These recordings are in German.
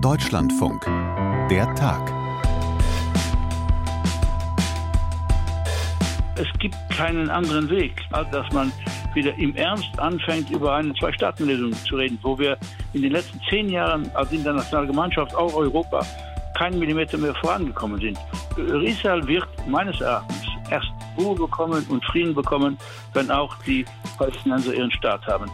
Deutschlandfunk. Der Tag. Es gibt keinen anderen Weg, als dass man wieder im Ernst anfängt, über eine Zwei-Staaten-Lösung zu reden, wo wir in den letzten zehn Jahren als internationale Gemeinschaft, auch Europa, keinen Millimeter mehr vorangekommen sind. Israel wird meines Erachtens erst Ruhe bekommen und Frieden bekommen, wenn auch die Palästinenser ihren Staat haben.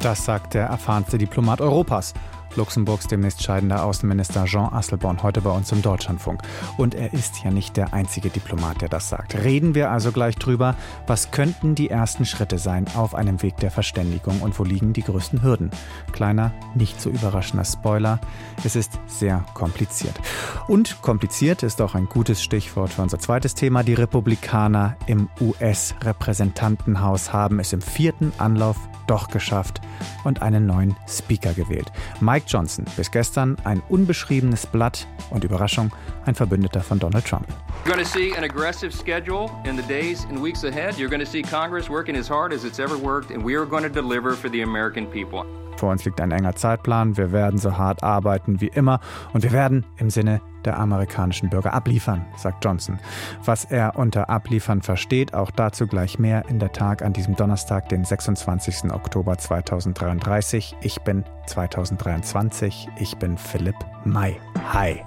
Das sagt der erfahrenste Diplomat Europas. Luxemburgs demnächst scheidender Außenminister Jean Asselborn heute bei uns im Deutschlandfunk. Und er ist ja nicht der einzige Diplomat, der das sagt. Reden wir also gleich drüber, was könnten die ersten Schritte sein auf einem Weg der Verständigung und wo liegen die größten Hürden? Kleiner, nicht so überraschender Spoiler, es ist sehr kompliziert. Und kompliziert ist auch ein gutes Stichwort für unser zweites Thema. Die Republikaner im US-Repräsentantenhaus haben es im vierten Anlauf doch geschafft und einen neuen Speaker gewählt. Mike Johnson, bis gestern ein unbeschriebenes Blatt und Überraschung, ein Verbündeter von Donald Trump. You're going to see an aggressive schedule in the days and weeks ahead. You're going to see Congress working as hard as it's ever worked, and we are going to deliver for the American people. Vor uns liegt ein enger Zeitplan. Wir werden so hart arbeiten wie immer und wir werden im Sinne der amerikanischen Bürger abliefern, sagt Johnson. Was er unter abliefern versteht, auch dazu gleich mehr in der Tag an diesem Donnerstag, den 26. Oktober 2033. Ich bin 2023. Ich bin Philipp May. Hi.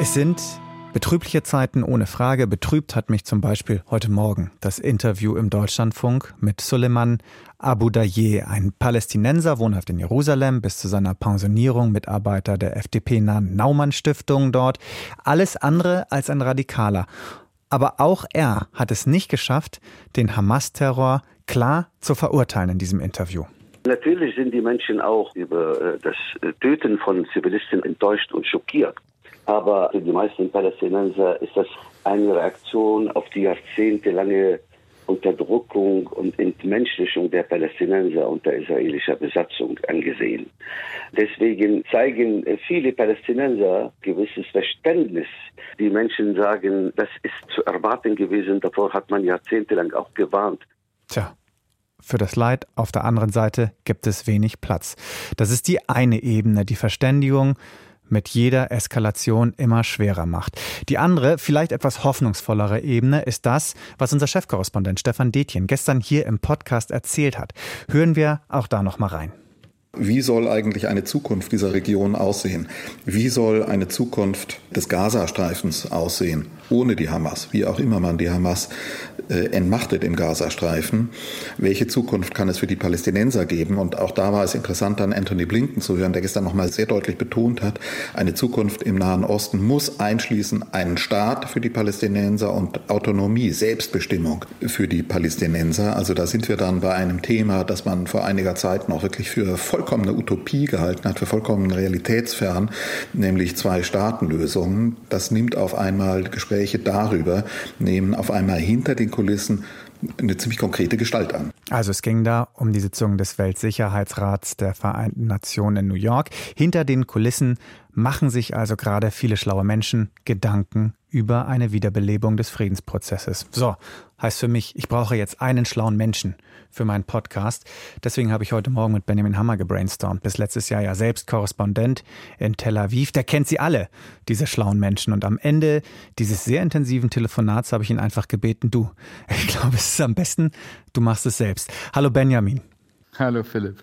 Es sind Betrübliche Zeiten ohne Frage. Betrübt hat mich zum Beispiel heute Morgen das Interview im Deutschlandfunk mit Suleiman Abu Daye, ein Palästinenser, wohnhaft in Jerusalem, bis zu seiner Pensionierung Mitarbeiter der FDP-nahen Naumann-Stiftung dort. Alles andere als ein Radikaler. Aber auch er hat es nicht geschafft, den Hamas-Terror klar zu verurteilen in diesem Interview. Natürlich sind die Menschen auch über äh, das Töten von Zivilisten enttäuscht und schockiert. Aber für die meisten Palästinenser ist das eine Reaktion auf die jahrzehntelange Unterdrückung und Entmenschlichung der Palästinenser unter israelischer Besatzung angesehen. Deswegen zeigen viele Palästinenser gewisses Verständnis. Die Menschen sagen, das ist zu erwarten gewesen, davor hat man jahrzehntelang auch gewarnt. Tja. Für das Leid auf der anderen Seite gibt es wenig Platz. Das ist die eine Ebene, die Verständigung mit jeder Eskalation immer schwerer macht. Die andere, vielleicht etwas hoffnungsvollere Ebene ist das, was unser Chefkorrespondent Stefan Detjen gestern hier im Podcast erzählt hat. Hören wir auch da noch mal rein. Wie soll eigentlich eine Zukunft dieser Region aussehen? Wie soll eine Zukunft des Gazastreifens aussehen, ohne die Hamas? Wie auch immer man die Hamas äh, entmachtet im Gazastreifen. Welche Zukunft kann es für die Palästinenser geben? Und auch da war es interessant, dann Anthony Blinken zu hören, der gestern nochmal sehr deutlich betont hat, eine Zukunft im Nahen Osten muss einschließen einen Staat für die Palästinenser und Autonomie, Selbstbestimmung für die Palästinenser. Also da sind wir dann bei einem Thema, das man vor einiger Zeit noch wirklich für voll vollkommene Utopie gehalten hat, für vollkommen realitätsfern, nämlich Zwei-Staaten-Lösungen. Das nimmt auf einmal Gespräche darüber, nehmen auf einmal hinter den Kulissen eine ziemlich konkrete Gestalt an. Also es ging da um die Sitzung des Weltsicherheitsrats der Vereinten Nationen in New York. Hinter den Kulissen machen sich also gerade viele schlaue Menschen Gedanken über eine Wiederbelebung des Friedensprozesses. So, heißt für mich, ich brauche jetzt einen schlauen Menschen für meinen Podcast. Deswegen habe ich heute Morgen mit Benjamin Hammer gebrainstormt. Bis letztes Jahr ja selbst Korrespondent in Tel Aviv. Der kennt sie alle, diese schlauen Menschen. Und am Ende dieses sehr intensiven Telefonats habe ich ihn einfach gebeten, du, ich glaube, es ist am besten, du machst es selbst. Hallo Benjamin. Hallo Philipp.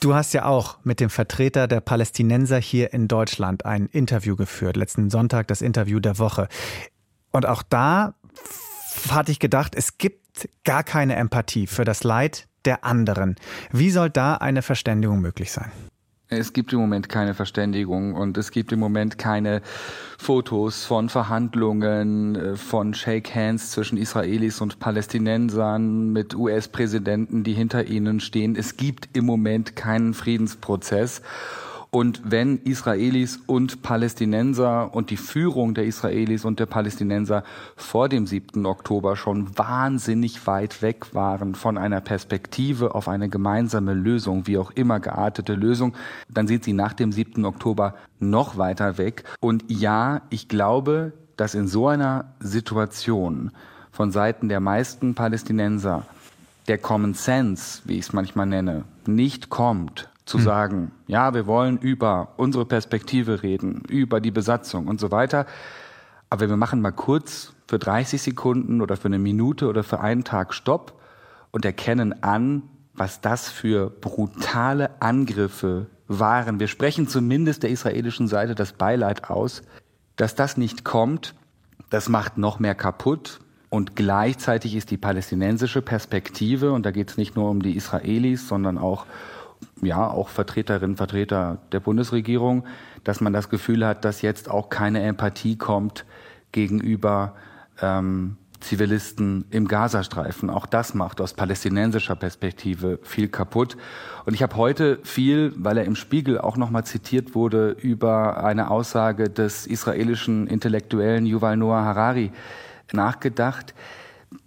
Du hast ja auch mit dem Vertreter der Palästinenser hier in Deutschland ein Interview geführt, letzten Sonntag das Interview der Woche. Und auch da hatte ich gedacht, es gibt gar keine Empathie für das Leid der anderen. Wie soll da eine Verständigung möglich sein? Es gibt im Moment keine Verständigung und es gibt im Moment keine Fotos von Verhandlungen, äh, von Shake Hands zwischen Israelis und Palästinensern mit US-Präsidenten, die hinter ihnen stehen. Es gibt im Moment keinen Friedensprozess. Und wenn Israelis und Palästinenser und die Führung der Israelis und der Palästinenser vor dem 7. Oktober schon wahnsinnig weit weg waren von einer Perspektive auf eine gemeinsame Lösung, wie auch immer geartete Lösung, dann sind sie nach dem 7. Oktober noch weiter weg. Und ja, ich glaube, dass in so einer Situation von Seiten der meisten Palästinenser der Common Sense, wie ich es manchmal nenne, nicht kommt, zu hm. sagen, ja, wir wollen über unsere Perspektive reden, über die Besatzung und so weiter. Aber wir machen mal kurz für 30 Sekunden oder für eine Minute oder für einen Tag Stopp und erkennen an, was das für brutale Angriffe waren. Wir sprechen zumindest der israelischen Seite das Beileid aus, dass das nicht kommt. Das macht noch mehr kaputt. Und gleichzeitig ist die palästinensische Perspektive, und da geht es nicht nur um die Israelis, sondern auch ja, auch Vertreterinnen, Vertreter der Bundesregierung, dass man das Gefühl hat, dass jetzt auch keine Empathie kommt gegenüber ähm, Zivilisten im Gazastreifen. Auch das macht aus palästinensischer Perspektive viel kaputt. Und ich habe heute viel, weil er im Spiegel auch nochmal zitiert wurde, über eine Aussage des israelischen Intellektuellen Yuval Noah Harari nachgedacht,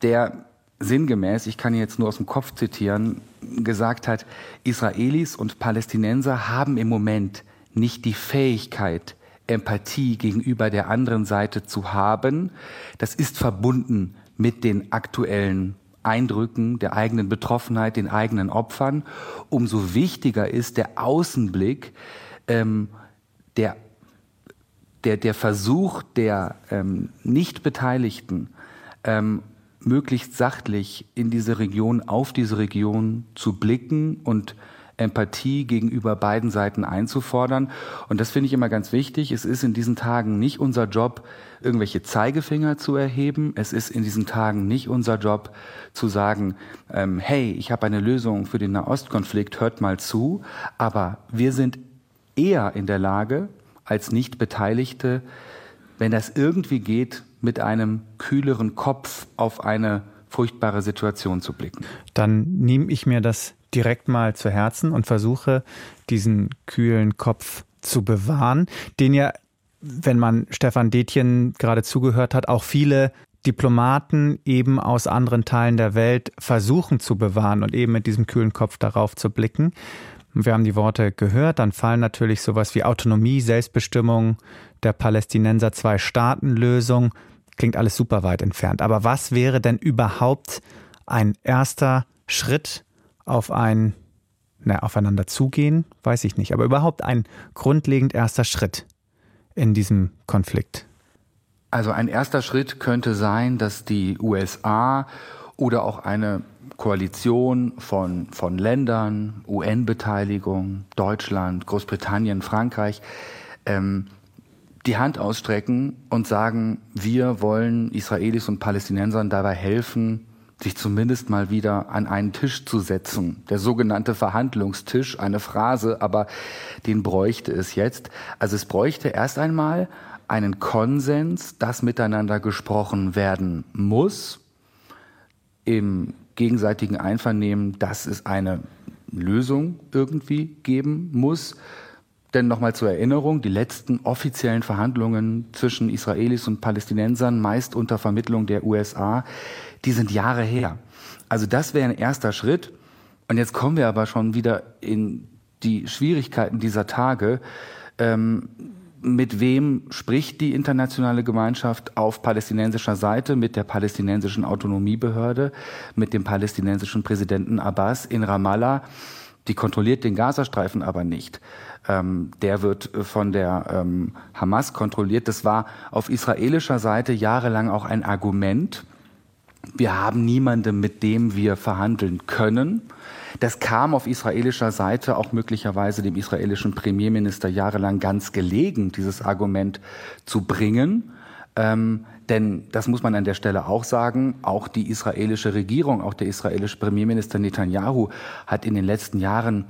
der sinngemäß, ich kann jetzt nur aus dem Kopf zitieren, gesagt hat, Israelis und Palästinenser haben im Moment nicht die Fähigkeit, Empathie gegenüber der anderen Seite zu haben. Das ist verbunden mit den aktuellen Eindrücken, der eigenen Betroffenheit, den eigenen Opfern. Umso wichtiger ist der Außenblick, ähm, der, der, der Versuch der ähm, Nicht-Beteiligten, ähm, möglichst sachlich in diese Region, auf diese Region zu blicken und Empathie gegenüber beiden Seiten einzufordern. Und das finde ich immer ganz wichtig. Es ist in diesen Tagen nicht unser Job, irgendwelche Zeigefinger zu erheben. Es ist in diesen Tagen nicht unser Job zu sagen, ähm, hey, ich habe eine Lösung für den Nahostkonflikt, hört mal zu. Aber wir sind eher in der Lage, als Nicht-Beteiligte, wenn das irgendwie geht, mit einem kühleren Kopf auf eine furchtbare Situation zu blicken. Dann nehme ich mir das direkt mal zu Herzen und versuche, diesen kühlen Kopf zu bewahren, den ja, wenn man Stefan Detjen gerade zugehört hat, auch viele Diplomaten eben aus anderen Teilen der Welt versuchen zu bewahren und eben mit diesem kühlen Kopf darauf zu blicken. Wir haben die Worte gehört, dann fallen natürlich sowas wie Autonomie, Selbstbestimmung der Palästinenser, Zwei-Staaten-Lösung. Klingt alles super weit entfernt. Aber was wäre denn überhaupt ein erster Schritt auf ein na, aufeinander zugehen, weiß ich nicht, aber überhaupt ein grundlegend erster Schritt in diesem Konflikt? Also ein erster Schritt könnte sein, dass die USA oder auch eine Koalition von, von Ländern, UN-Beteiligung, Deutschland, Großbritannien, Frankreich, ähm, die Hand ausstrecken und sagen, wir wollen Israelis und Palästinensern dabei helfen, sich zumindest mal wieder an einen Tisch zu setzen. Der sogenannte Verhandlungstisch, eine Phrase, aber den bräuchte es jetzt. Also es bräuchte erst einmal einen Konsens, dass miteinander gesprochen werden muss, im gegenseitigen Einvernehmen, dass es eine Lösung irgendwie geben muss. Denn nochmal zur Erinnerung, die letzten offiziellen Verhandlungen zwischen Israelis und Palästinensern, meist unter Vermittlung der USA, die sind Jahre her. Also das wäre ein erster Schritt. Und jetzt kommen wir aber schon wieder in die Schwierigkeiten dieser Tage. Ähm, mit wem spricht die internationale Gemeinschaft auf palästinensischer Seite? Mit der palästinensischen Autonomiebehörde, mit dem palästinensischen Präsidenten Abbas in Ramallah. Die kontrolliert den Gazastreifen aber nicht. Ähm, der wird von der ähm, Hamas kontrolliert. Das war auf israelischer Seite jahrelang auch ein Argument wir haben niemanden, mit dem wir verhandeln können. Das kam auf israelischer Seite auch möglicherweise dem israelischen Premierminister jahrelang ganz gelegen, dieses Argument zu bringen. Ähm, denn das muss man an der Stelle auch sagen, auch die israelische Regierung, auch der israelische Premierminister Netanyahu hat in den letzten Jahren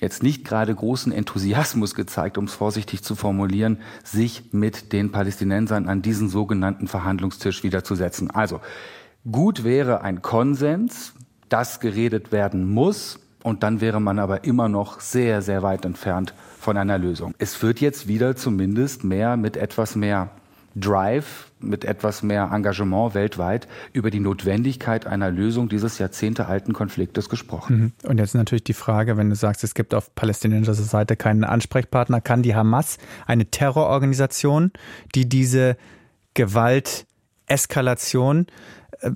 jetzt nicht gerade großen Enthusiasmus gezeigt, um es vorsichtig zu formulieren, sich mit den Palästinensern an diesen sogenannten Verhandlungstisch wiederzusetzen. Also Gut wäre ein Konsens, dass geredet werden muss, und dann wäre man aber immer noch sehr, sehr weit entfernt von einer Lösung. Es wird jetzt wieder zumindest mehr mit etwas mehr Drive, mit etwas mehr Engagement weltweit über die Notwendigkeit einer Lösung dieses jahrzehntealten Konfliktes gesprochen. Mhm. Und jetzt natürlich die Frage, wenn du sagst, es gibt auf palästinensischer Seite keinen Ansprechpartner, kann die Hamas, eine Terrororganisation, die diese Gewalteskalation äh,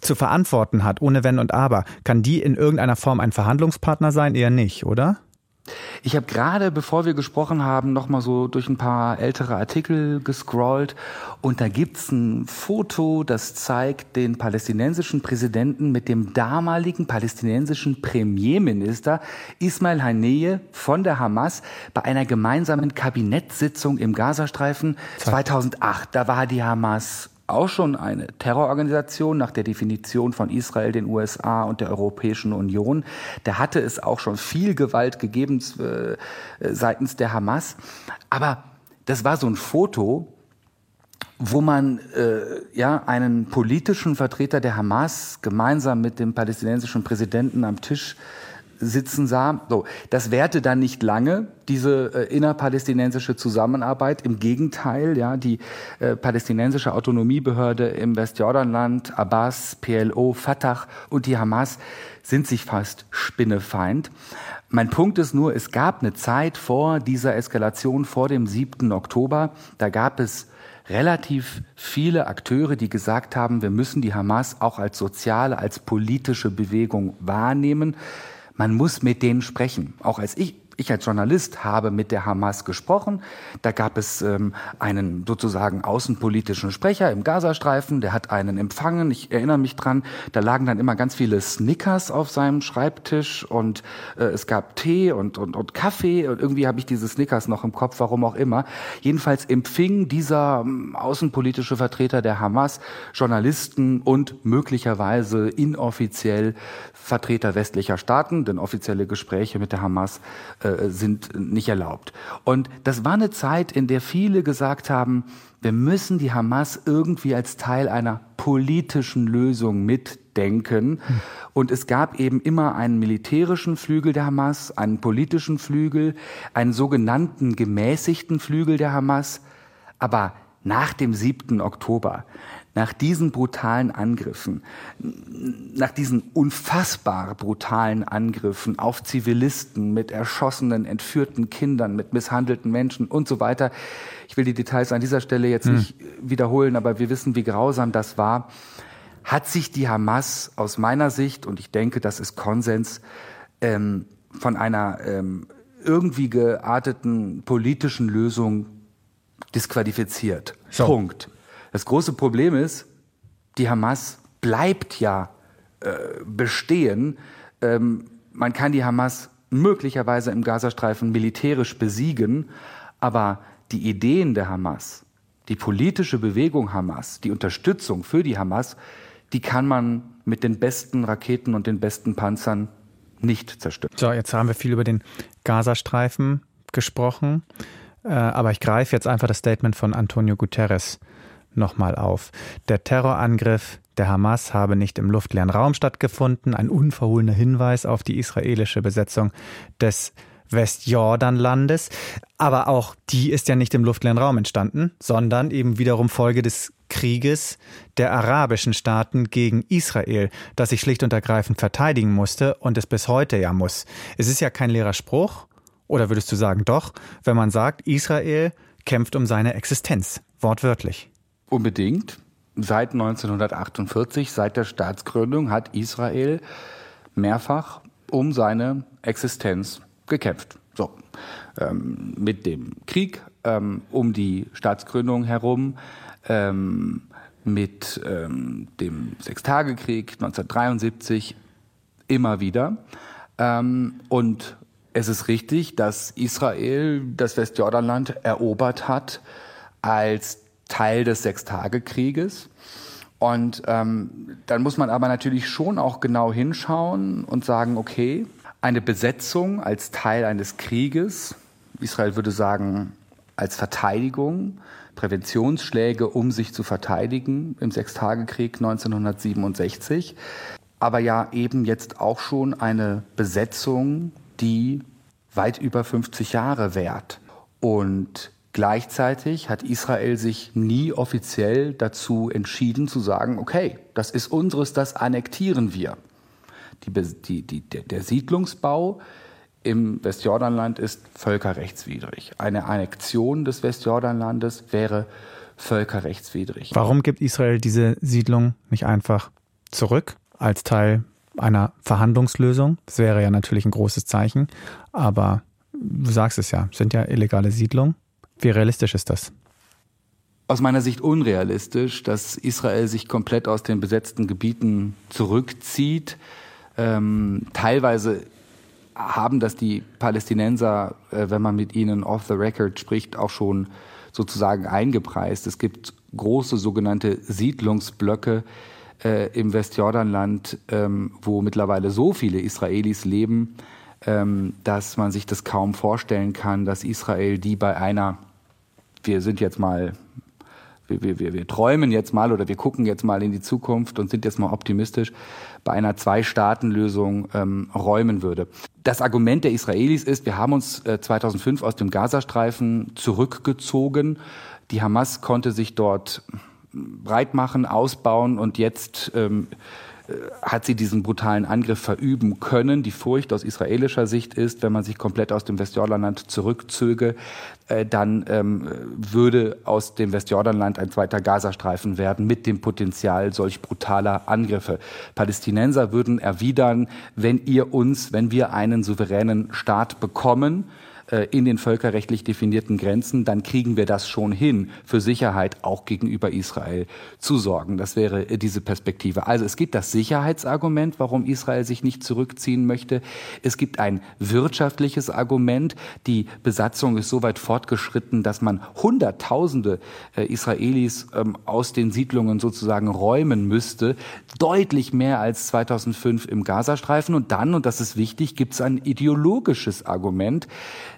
zu verantworten hat, ohne Wenn und Aber, kann die in irgendeiner Form ein Verhandlungspartner sein? Eher nicht, oder? Ich habe gerade, bevor wir gesprochen haben, noch mal so durch ein paar ältere Artikel gescrollt und da gibt's ein Foto, das zeigt den palästinensischen Präsidenten mit dem damaligen palästinensischen Premierminister Ismail Haniyeh von der Hamas bei einer gemeinsamen Kabinettssitzung im Gazastreifen 2008. Da war die Hamas auch schon eine Terrororganisation nach der Definition von Israel, den USA und der Europäischen Union. Da hatte es auch schon viel Gewalt gegeben äh, seitens der Hamas. Aber das war so ein Foto, wo man äh, ja einen politischen Vertreter der Hamas gemeinsam mit dem palästinensischen Präsidenten am Tisch sitzen sah. So, das währte dann nicht lange, diese äh, innerpalästinensische Zusammenarbeit. Im Gegenteil, ja, die äh, palästinensische Autonomiebehörde im Westjordanland, Abbas, PLO, Fatah und die Hamas sind sich fast spinnefeind. Mein Punkt ist nur, es gab eine Zeit vor dieser Eskalation, vor dem 7. Oktober, da gab es relativ viele Akteure, die gesagt haben, wir müssen die Hamas auch als soziale, als politische Bewegung wahrnehmen. Man muss mit denen sprechen. Auch als ich ich als Journalist habe mit der Hamas gesprochen. Da gab es ähm, einen sozusagen außenpolitischen Sprecher im Gazastreifen, der hat einen empfangen. Ich erinnere mich dran, da lagen dann immer ganz viele Snickers auf seinem Schreibtisch und äh, es gab Tee und, und, und Kaffee und irgendwie habe ich diese Snickers noch im Kopf, warum auch immer. Jedenfalls empfing dieser ähm, außenpolitische Vertreter der Hamas Journalisten und möglicherweise inoffiziell Vertreter westlicher Staaten, denn offizielle Gespräche mit der Hamas äh, sind nicht erlaubt. Und das war eine Zeit, in der viele gesagt haben, wir müssen die Hamas irgendwie als Teil einer politischen Lösung mitdenken. Und es gab eben immer einen militärischen Flügel der Hamas, einen politischen Flügel, einen sogenannten gemäßigten Flügel der Hamas. Aber nach dem 7. Oktober, nach diesen brutalen Angriffen, nach diesen unfassbar brutalen Angriffen auf Zivilisten mit erschossenen, entführten Kindern, mit misshandelten Menschen und so weiter. Ich will die Details an dieser Stelle jetzt hm. nicht wiederholen, aber wir wissen, wie grausam das war. Hat sich die Hamas aus meiner Sicht, und ich denke, das ist Konsens, ähm, von einer ähm, irgendwie gearteten politischen Lösung disqualifiziert. So. Punkt. Das große Problem ist, die Hamas bleibt ja äh, bestehen. Ähm, man kann die Hamas möglicherweise im Gazastreifen militärisch besiegen, aber die Ideen der Hamas, die politische Bewegung Hamas, die Unterstützung für die Hamas, die kann man mit den besten Raketen und den besten Panzern nicht zerstören. So, jetzt haben wir viel über den Gazastreifen gesprochen, äh, aber ich greife jetzt einfach das Statement von Antonio Guterres nochmal auf. Der Terrorangriff der Hamas habe nicht im luftleeren Raum stattgefunden, ein unverhohlener Hinweis auf die israelische Besetzung des Westjordanlandes. Aber auch die ist ja nicht im luftleeren Raum entstanden, sondern eben wiederum Folge des Krieges der arabischen Staaten gegen Israel, das sich schlicht und ergreifend verteidigen musste und es bis heute ja muss. Es ist ja kein leerer Spruch, oder würdest du sagen doch, wenn man sagt, Israel kämpft um seine Existenz, wortwörtlich. Unbedingt. Seit 1948, seit der Staatsgründung, hat Israel mehrfach um seine Existenz gekämpft. So, ähm, mit dem Krieg ähm, um die Staatsgründung herum, ähm, mit ähm, dem Sechstagekrieg 1973 immer wieder. Ähm, und es ist richtig, dass Israel das Westjordanland erobert hat als Teil des Sechstagekrieges. Und ähm, dann muss man aber natürlich schon auch genau hinschauen und sagen, okay, eine Besetzung als Teil eines Krieges, Israel würde sagen, als Verteidigung, Präventionsschläge, um sich zu verteidigen im Sechstagekrieg 1967, aber ja eben jetzt auch schon eine Besetzung, die weit über 50 Jahre währt. Und Gleichzeitig hat Israel sich nie offiziell dazu entschieden zu sagen, okay, das ist unseres, das annektieren wir. Die, die, die, der Siedlungsbau im Westjordanland ist völkerrechtswidrig. Eine Annexion des Westjordanlandes wäre völkerrechtswidrig. Warum gibt Israel diese Siedlung nicht einfach zurück als Teil einer Verhandlungslösung? Das wäre ja natürlich ein großes Zeichen, aber Du sagst es ja, sind ja illegale Siedlungen. Wie realistisch ist das? Aus meiner Sicht unrealistisch, dass Israel sich komplett aus den besetzten Gebieten zurückzieht. Ähm, teilweise haben das die Palästinenser, äh, wenn man mit ihnen off the record spricht, auch schon sozusagen eingepreist. Es gibt große sogenannte Siedlungsblöcke äh, im Westjordanland, ähm, wo mittlerweile so viele Israelis leben, ähm, dass man sich das kaum vorstellen kann, dass Israel die bei einer, wir sind jetzt mal wir, wir, wir träumen jetzt mal oder wir gucken jetzt mal in die Zukunft und sind jetzt mal optimistisch, bei einer Zwei-Staaten-Lösung ähm, räumen würde. Das Argument der Israelis ist, wir haben uns äh, 2005 aus dem Gazastreifen zurückgezogen. Die Hamas konnte sich dort breit machen, ausbauen und jetzt ähm, hat sie diesen brutalen Angriff verüben können. Die Furcht aus israelischer Sicht ist, wenn man sich komplett aus dem Westjordanland zurückzöge, äh, dann ähm, würde aus dem Westjordanland ein zweiter Gazastreifen werden mit dem Potenzial solch brutaler Angriffe. Palästinenser würden erwidern, wenn ihr uns, wenn wir einen souveränen Staat bekommen, in den völkerrechtlich definierten Grenzen, dann kriegen wir das schon hin, für Sicherheit auch gegenüber Israel zu sorgen. Das wäre äh, diese Perspektive. Also es gibt das Sicherheitsargument, warum Israel sich nicht zurückziehen möchte. Es gibt ein wirtschaftliches Argument. Die Besatzung ist so weit fortgeschritten, dass man Hunderttausende äh, Israelis ähm, aus den Siedlungen sozusagen räumen müsste. Deutlich mehr als 2005 im Gazastreifen. Und dann, und das ist wichtig, gibt es ein ideologisches Argument.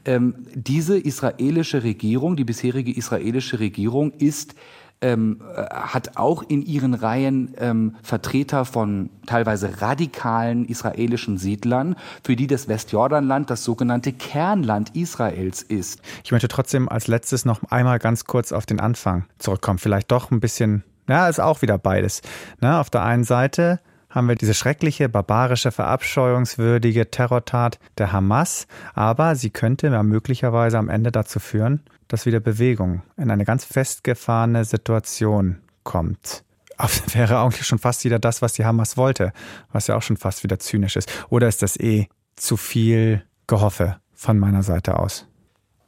Ähm, diese israelische Regierung, die bisherige israelische Regierung ist ähm, äh, hat auch in ihren Reihen ähm, Vertreter von teilweise radikalen israelischen Siedlern, für die das Westjordanland das sogenannte Kernland Israels ist. Ich möchte trotzdem als letztes noch einmal ganz kurz auf den Anfang zurückkommen. Vielleicht doch ein bisschen, ja, ist auch wieder beides. Ne, auf der einen Seite haben wir diese schreckliche, barbarische, verabscheuungswürdige Terrortat der Hamas, aber sie könnte ja möglicherweise am Ende dazu führen, dass wieder Bewegung in eine ganz festgefahrene Situation kommt. Das wäre eigentlich schon fast wieder das, was die Hamas wollte, was ja auch schon fast wieder zynisch ist. Oder ist das eh zu viel Gehoffe von meiner Seite aus?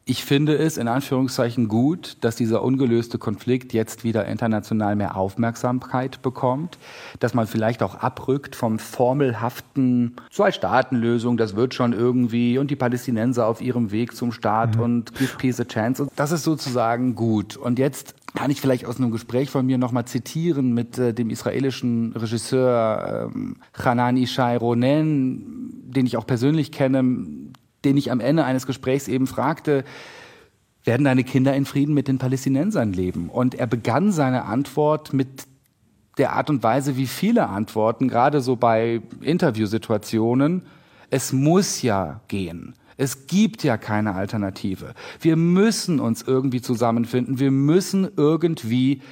Ich finde es in Anführungszeichen gut, dass dieser ungelöste Konflikt jetzt wieder international mehr Aufmerksamkeit bekommt, dass man vielleicht auch abrückt vom formelhaften Zwei-Staaten-Lösung, das wird schon irgendwie und die Palästinenser auf ihrem Weg zum Staat mhm. und give peace a chance. Und das ist sozusagen gut. Und jetzt kann ich vielleicht aus einem Gespräch von mir nochmal zitieren mit äh, dem israelischen Regisseur ähm, Hanan Ishai Ronen, den ich auch persönlich kenne, den ich am Ende eines Gesprächs eben fragte, werden deine Kinder in Frieden mit den Palästinensern leben? Und er begann seine Antwort mit der Art und Weise, wie viele Antworten, gerade so bei Interviewsituationen, es muss ja gehen. Es gibt ja keine Alternative. Wir müssen uns irgendwie zusammenfinden. Wir müssen irgendwie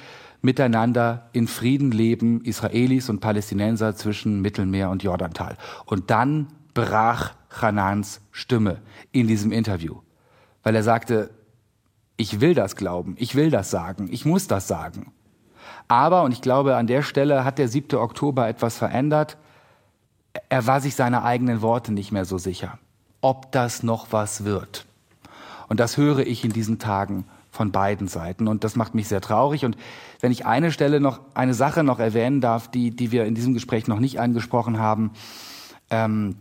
miteinander in Frieden leben, Israelis und Palästinenser zwischen Mittelmeer und Jordantal. Und dann brach Hanans Stimme in diesem Interview, weil er sagte, ich will das glauben, ich will das sagen, ich muss das sagen. Aber, und ich glaube, an der Stelle hat der 7. Oktober etwas verändert, er war sich seiner eigenen Worte nicht mehr so sicher, ob das noch was wird. Und das höre ich in diesen Tagen von beiden Seiten. Und das macht mich sehr traurig. Und wenn ich eine Stelle noch, eine Sache noch erwähnen darf, die, die wir in diesem Gespräch noch nicht angesprochen haben, ähm,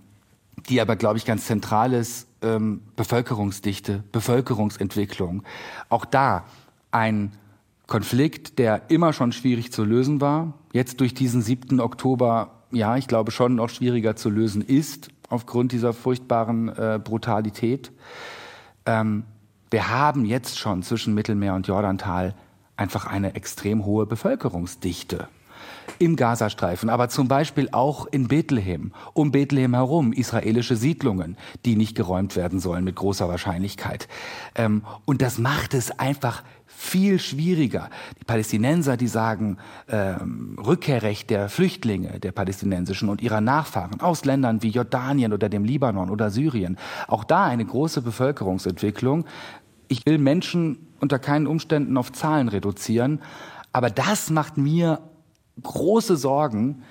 die aber, glaube ich, ganz zentral ist, ähm, Bevölkerungsdichte, Bevölkerungsentwicklung. Auch da ein Konflikt, der immer schon schwierig zu lösen war, jetzt durch diesen 7. Oktober, ja, ich glaube schon noch schwieriger zu lösen ist, aufgrund dieser furchtbaren äh, Brutalität. Ähm, wir haben jetzt schon zwischen Mittelmeer und Jordantal einfach eine extrem hohe Bevölkerungsdichte im Gazastreifen, aber zum Beispiel auch in Bethlehem, um Bethlehem herum, israelische Siedlungen, die nicht geräumt werden sollen mit großer Wahrscheinlichkeit. Ähm, und das macht es einfach viel schwieriger. Die Palästinenser, die sagen, ähm, Rückkehrrecht der Flüchtlinge, der palästinensischen und ihrer Nachfahren aus Ländern wie Jordanien oder dem Libanon oder Syrien. Auch da eine große Bevölkerungsentwicklung. Ich will Menschen unter keinen Umständen auf Zahlen reduzieren, aber das macht mir große Sorgen,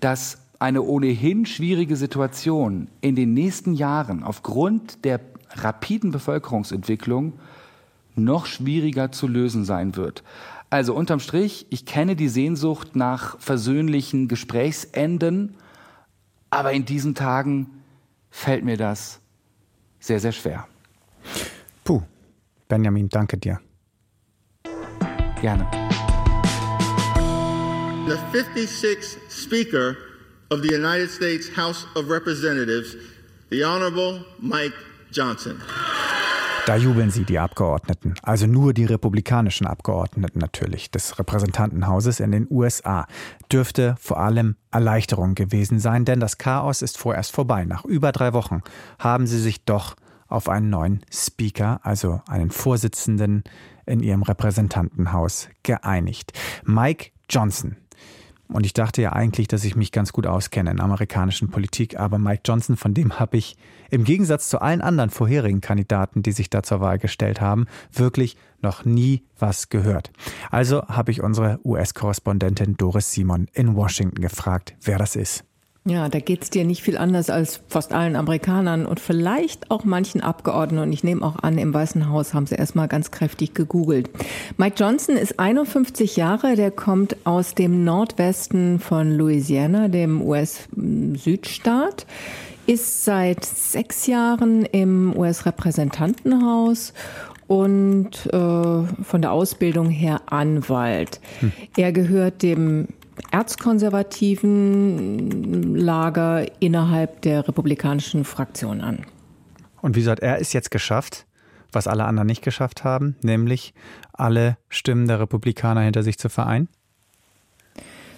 dass eine ohnehin schwierige Situation in den nächsten Jahren aufgrund der rapiden Bevölkerungsentwicklung noch schwieriger zu lösen sein wird. Also unterm Strich, ich kenne die Sehnsucht nach versöhnlichen Gesprächsenden, aber in diesen Tagen fällt mir das sehr, sehr schwer. Puh, Benjamin, danke dir. Gerne. The 56th Speaker of the United States House of Representatives, the Honorable Mike Johnson. Da jubeln sie, die Abgeordneten. Also nur die republikanischen Abgeordneten natürlich des Repräsentantenhauses in den USA. Dürfte vor allem Erleichterung gewesen sein, denn das Chaos ist vorerst vorbei. Nach über drei Wochen haben sie sich doch auf einen neuen Speaker, also einen Vorsitzenden in ihrem Repräsentantenhaus geeinigt. Mike Johnson und ich dachte ja eigentlich, dass ich mich ganz gut auskenne in amerikanischen Politik, aber Mike Johnson, von dem habe ich im Gegensatz zu allen anderen vorherigen Kandidaten, die sich da zur Wahl gestellt haben, wirklich noch nie was gehört. Also habe ich unsere US-Korrespondentin Doris Simon in Washington gefragt, wer das ist. Ja, da geht's dir nicht viel anders als fast allen Amerikanern und vielleicht auch manchen Abgeordneten. Und ich nehme auch an, im Weißen Haus haben sie erstmal ganz kräftig gegoogelt. Mike Johnson ist 51 Jahre, der kommt aus dem Nordwesten von Louisiana, dem US-Südstaat, ist seit sechs Jahren im US-Repräsentantenhaus und äh, von der Ausbildung her Anwalt. Hm. Er gehört dem erzkonservativen Lager innerhalb der republikanischen Fraktion an. Und wie gesagt, er ist jetzt geschafft, was alle anderen nicht geschafft haben, nämlich alle Stimmen der Republikaner hinter sich zu vereinen?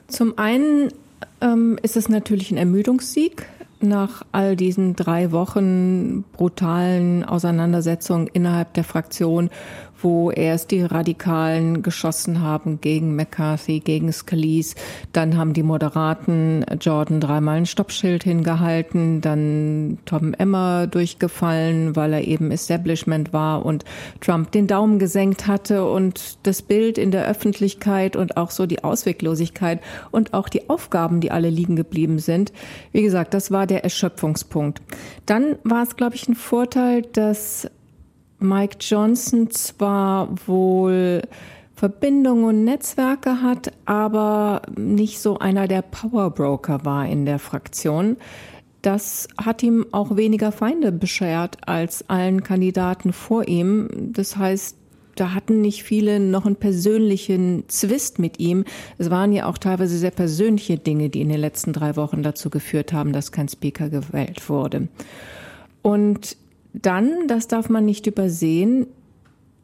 Zum einen ähm, ist es natürlich ein Ermüdungssieg nach all diesen drei Wochen brutalen Auseinandersetzungen innerhalb der Fraktion, wo erst die Radikalen geschossen haben gegen McCarthy, gegen Scalise. Dann haben die Moderaten Jordan dreimal ein Stoppschild hingehalten. Dann Tom Emmer durchgefallen, weil er eben Establishment war und Trump den Daumen gesenkt hatte. Und das Bild in der Öffentlichkeit und auch so die Ausweglosigkeit und auch die Aufgaben, die alle liegen geblieben sind. Wie gesagt, das war der Erschöpfungspunkt. Dann war es, glaube ich, ein Vorteil, dass Mike Johnson zwar wohl Verbindungen und Netzwerke hat, aber nicht so einer der Powerbroker war in der Fraktion. Das hat ihm auch weniger Feinde beschert als allen Kandidaten vor ihm. Das heißt, da hatten nicht viele noch einen persönlichen Zwist mit ihm. Es waren ja auch teilweise sehr persönliche Dinge, die in den letzten drei Wochen dazu geführt haben, dass kein Speaker gewählt wurde. Und dann, das darf man nicht übersehen,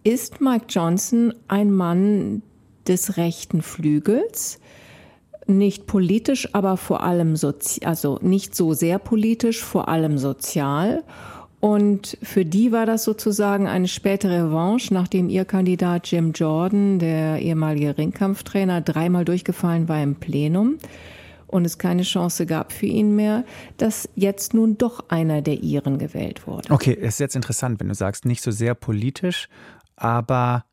ist Mike Johnson ein Mann des rechten Flügels, nicht politisch, aber vor allem sozial, also nicht so sehr politisch, vor allem sozial. Und für die war das sozusagen eine spätere Revanche, nachdem ihr Kandidat Jim Jordan, der ehemalige Ringkampftrainer, dreimal durchgefallen war im Plenum und es keine Chance gab für ihn mehr, dass jetzt nun doch einer der Iren gewählt wurde. Okay, es ist jetzt interessant, wenn du sagst, nicht so sehr politisch, aber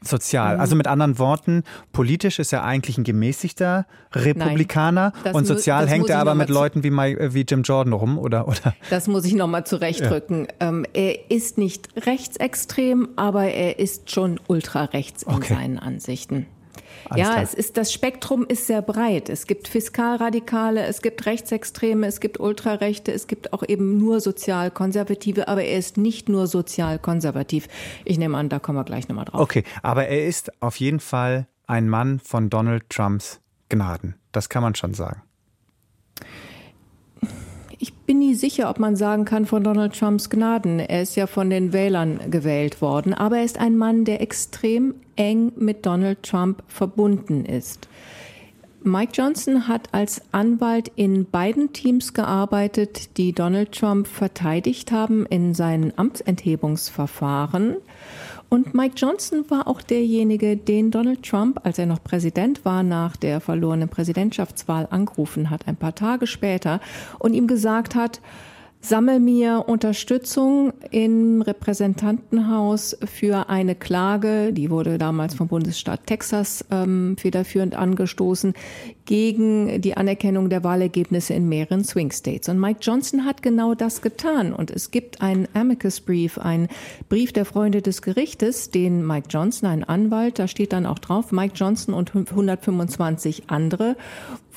sozial. Also mit anderen Worten, politisch ist er eigentlich ein gemäßigter Republikaner Nein, und sozial mu- hängt er aber mit Leuten wie, My, äh, wie Jim Jordan rum, oder? oder? Das muss ich nochmal zurechtrücken. Ja. Ähm, er ist nicht rechtsextrem, aber er ist schon ultrarechts in okay. seinen Ansichten. Alles ja, es ist, das Spektrum ist sehr breit. Es gibt Fiskalradikale, es gibt Rechtsextreme, es gibt Ultrarechte, es gibt auch eben nur sozialkonservative, aber er ist nicht nur sozialkonservativ. Ich nehme an, da kommen wir gleich nochmal drauf. Okay, aber er ist auf jeden Fall ein Mann von Donald Trumps Gnaden. Das kann man schon sagen. Ich bin nie sicher, ob man sagen kann von Donald Trumps Gnaden. Er ist ja von den Wählern gewählt worden, aber er ist ein Mann, der extrem eng mit Donald Trump verbunden ist. Mike Johnson hat als Anwalt in beiden Teams gearbeitet, die Donald Trump verteidigt haben in seinen Amtsenthebungsverfahren. Und Mike Johnson war auch derjenige, den Donald Trump, als er noch Präsident war, nach der verlorenen Präsidentschaftswahl angerufen hat, ein paar Tage später, und ihm gesagt hat, sammel mir Unterstützung im Repräsentantenhaus für eine Klage, die wurde damals vom Bundesstaat Texas ähm, federführend angestoßen, gegen die Anerkennung der Wahlergebnisse in mehreren Swing States. Und Mike Johnson hat genau das getan. Und es gibt einen Amicus Brief, einen Brief der Freunde des Gerichtes, den Mike Johnson, ein Anwalt, da steht dann auch drauf, Mike Johnson und 125 andere,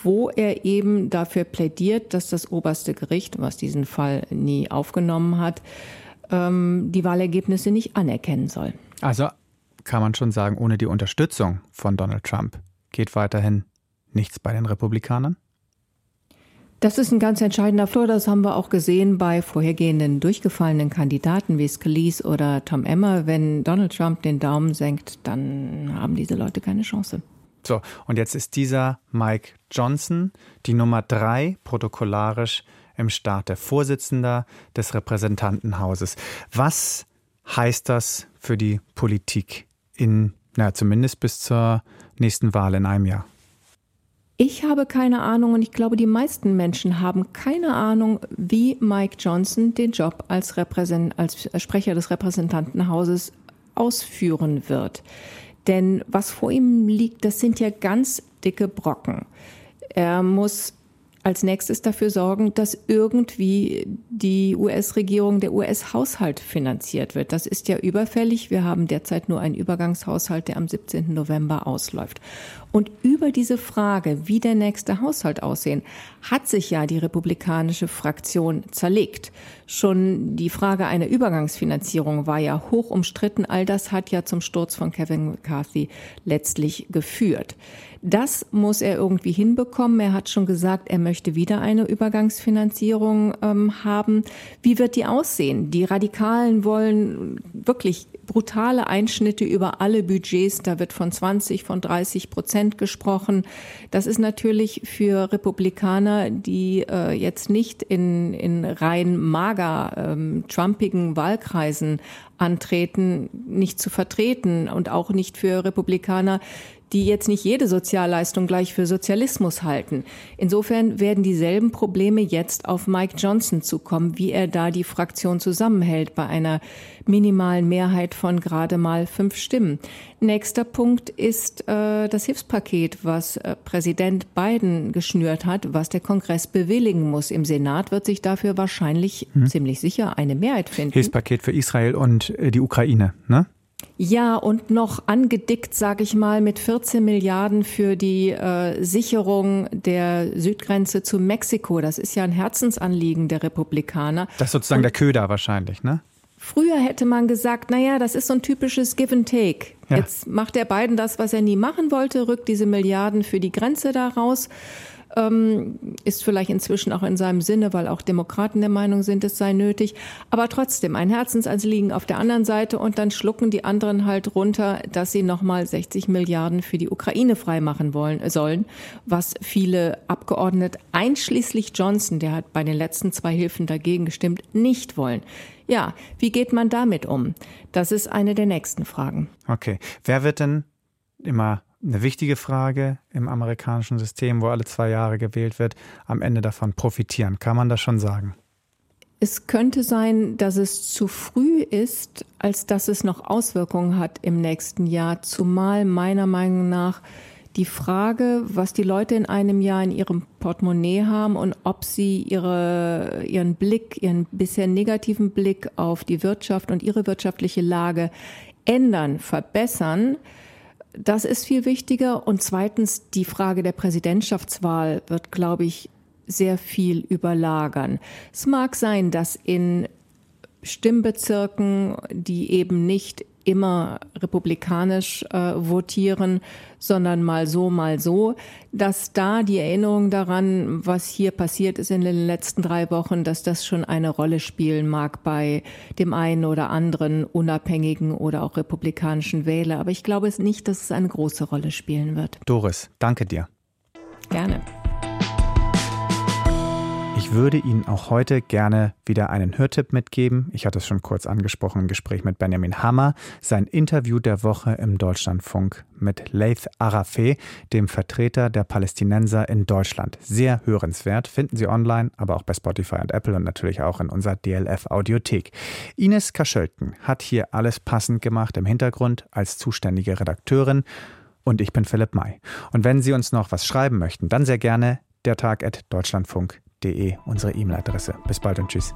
wo er eben dafür plädiert, dass das oberste Gericht, was diesen Fall nie aufgenommen hat, ähm, die Wahlergebnisse nicht anerkennen soll. Also kann man schon sagen, ohne die Unterstützung von Donald Trump geht weiterhin nichts bei den Republikanern? Das ist ein ganz entscheidender Flor. Das haben wir auch gesehen bei vorhergehenden durchgefallenen Kandidaten wie Scalise oder Tom Emmer. Wenn Donald Trump den Daumen senkt, dann haben diese Leute keine Chance. So, und jetzt ist dieser Mike Johnson die Nummer drei protokollarisch im Staat, der Vorsitzender des Repräsentantenhauses. Was heißt das für die Politik in, na, zumindest bis zur nächsten Wahl in einem Jahr? Ich habe keine Ahnung und ich glaube, die meisten Menschen haben keine Ahnung, wie Mike Johnson den Job als, Repräsent als Sprecher des Repräsentantenhauses ausführen wird. Denn was vor ihm liegt, das sind ja ganz dicke Brocken. Er muss als nächstes dafür sorgen, dass irgendwie die US-Regierung, der US-Haushalt finanziert wird. Das ist ja überfällig. Wir haben derzeit nur einen Übergangshaushalt, der am 17. November ausläuft. Und über diese Frage, wie der nächste Haushalt aussehen, hat sich ja die republikanische Fraktion zerlegt. Schon die Frage einer Übergangsfinanzierung war ja hoch umstritten. All das hat ja zum Sturz von Kevin McCarthy letztlich geführt. Das muss er irgendwie hinbekommen. Er hat schon gesagt, er möchte wieder eine Übergangsfinanzierung ähm, haben. Wie wird die aussehen? Die Radikalen wollen wirklich brutale Einschnitte über alle Budgets. Da wird von 20, von 30 Prozent gesprochen. Das ist natürlich für Republikaner, die äh, jetzt nicht in, in rein mager ähm, trumpigen Wahlkreisen antreten, nicht zu vertreten und auch nicht für Republikaner, die jetzt nicht jede Sozialleistung gleich für Sozialismus halten. Insofern werden dieselben Probleme jetzt auf Mike Johnson zukommen, wie er da die Fraktion zusammenhält bei einer minimalen Mehrheit von gerade mal fünf Stimmen. Nächster Punkt ist äh, das Hilfspaket, was äh, Präsident Biden geschnürt hat, was der Kongress bewilligen muss. Im Senat wird sich dafür wahrscheinlich hm. ziemlich sicher eine Mehrheit finden. Hilfspaket für Israel und äh, die Ukraine, ne? Ja, und noch angedickt, sage ich mal, mit 14 Milliarden für die äh, Sicherung der Südgrenze zu Mexiko. Das ist ja ein Herzensanliegen der Republikaner. Das ist sozusagen und der Köder wahrscheinlich, ne? Früher hätte man gesagt, naja, das ist so ein typisches Give and Take. Ja. Jetzt macht der Biden das, was er nie machen wollte, rückt diese Milliarden für die Grenze da raus ist vielleicht inzwischen auch in seinem Sinne, weil auch Demokraten der Meinung sind, es sei nötig. Aber trotzdem ein Herzensanliegen auf der anderen Seite und dann schlucken die anderen halt runter, dass sie nochmal 60 Milliarden für die Ukraine freimachen wollen, sollen, was viele Abgeordnete, einschließlich Johnson, der hat bei den letzten zwei Hilfen dagegen gestimmt, nicht wollen. Ja, wie geht man damit um? Das ist eine der nächsten Fragen. Okay. Wer wird denn immer eine wichtige Frage im amerikanischen System, wo alle zwei Jahre gewählt wird, am Ende davon profitieren. Kann man das schon sagen? Es könnte sein, dass es zu früh ist, als dass es noch Auswirkungen hat im nächsten Jahr, zumal meiner Meinung nach die Frage, was die Leute in einem Jahr in ihrem Portemonnaie haben und ob sie ihre, ihren Blick, ihren bisher negativen Blick auf die Wirtschaft und ihre wirtschaftliche Lage ändern, verbessern, das ist viel wichtiger. Und zweitens, die Frage der Präsidentschaftswahl wird, glaube ich, sehr viel überlagern. Es mag sein, dass in Stimmbezirken, die eben nicht immer republikanisch äh, votieren, sondern mal so, mal so, dass da die Erinnerung daran, was hier passiert ist in den letzten drei Wochen, dass das schon eine Rolle spielen mag bei dem einen oder anderen unabhängigen oder auch republikanischen Wähler. Aber ich glaube es nicht, dass es eine große Rolle spielen wird. Doris, danke dir. Gerne ich würde Ihnen auch heute gerne wieder einen Hörtipp mitgeben. Ich hatte es schon kurz angesprochen im Gespräch mit Benjamin Hammer. Sein Interview der Woche im Deutschlandfunk mit Laith Arafeh, dem Vertreter der Palästinenser in Deutschland. Sehr hörenswert, finden Sie online, aber auch bei Spotify und Apple und natürlich auch in unserer DLF Audiothek. Ines Kaschölken hat hier alles passend gemacht im Hintergrund als zuständige Redakteurin. Und ich bin Philipp May. Und wenn Sie uns noch was schreiben möchten, dann sehr gerne der Tag at deutschlandfunk.de, unsere E-Mail-Adresse. Bis bald und tschüss.